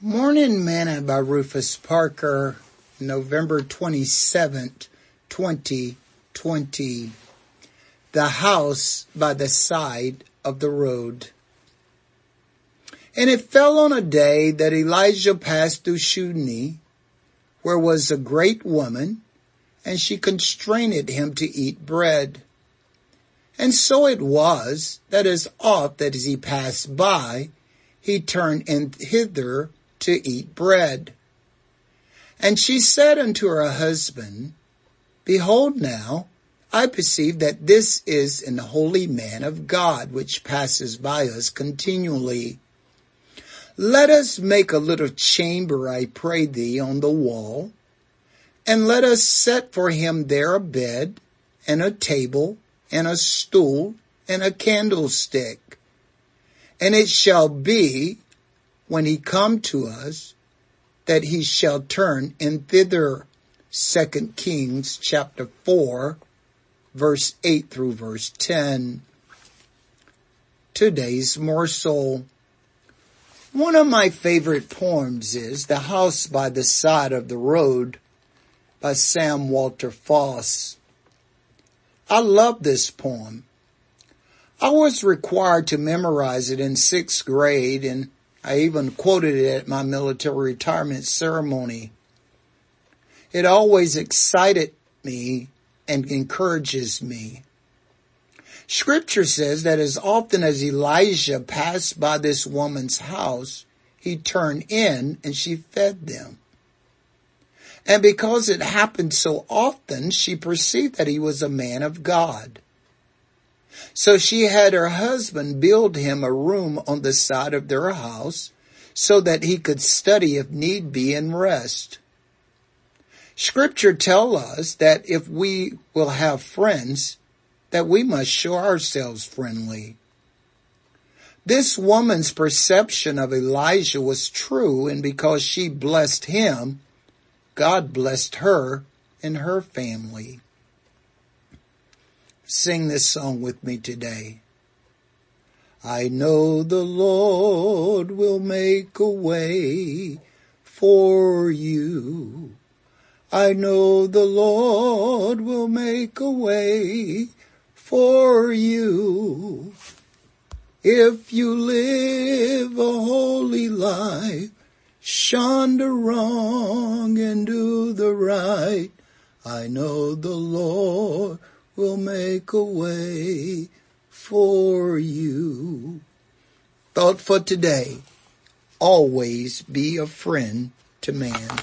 Morning Manna by Rufus Parker, November 27th, 2020. The House by the Side of the Road. And it fell on a day that Elijah passed through Shunem, where was a great woman, and she constrained him to eat bread. And so it was that as oft as he passed by, he turned in hither to eat bread. And she said unto her husband, Behold now, I perceive that this is an holy man of God which passes by us continually. Let us make a little chamber, I pray thee, on the wall, and let us set for him there a bed, and a table, and a stool, and a candlestick. And it shall be when he come to us that he shall turn in thither. Second Kings chapter 4 verse 8 through verse 10. Today's morsel. One of my favorite poems is The House by the Side of the Road by Sam Walter Foss. I love this poem. I was required to memorize it in sixth grade and I even quoted it at my military retirement ceremony. It always excited me and encourages me. Scripture says that as often as Elijah passed by this woman's house, he turned in and she fed them. And because it happened so often, she perceived that he was a man of God. So she had her husband build him a room on the side of their house so that he could study if need be and rest. Scripture tell us that if we will have friends, that we must show ourselves friendly. This woman's perception of Elijah was true and because she blessed him, God blessed her and her family. Sing this song with me today. I know the Lord will make a way for you. I know the Lord will make a way for you. If you live a holy life, shun the wrong and do the right, I know the Lord will make a way for you. Thought for today, always be a friend to man.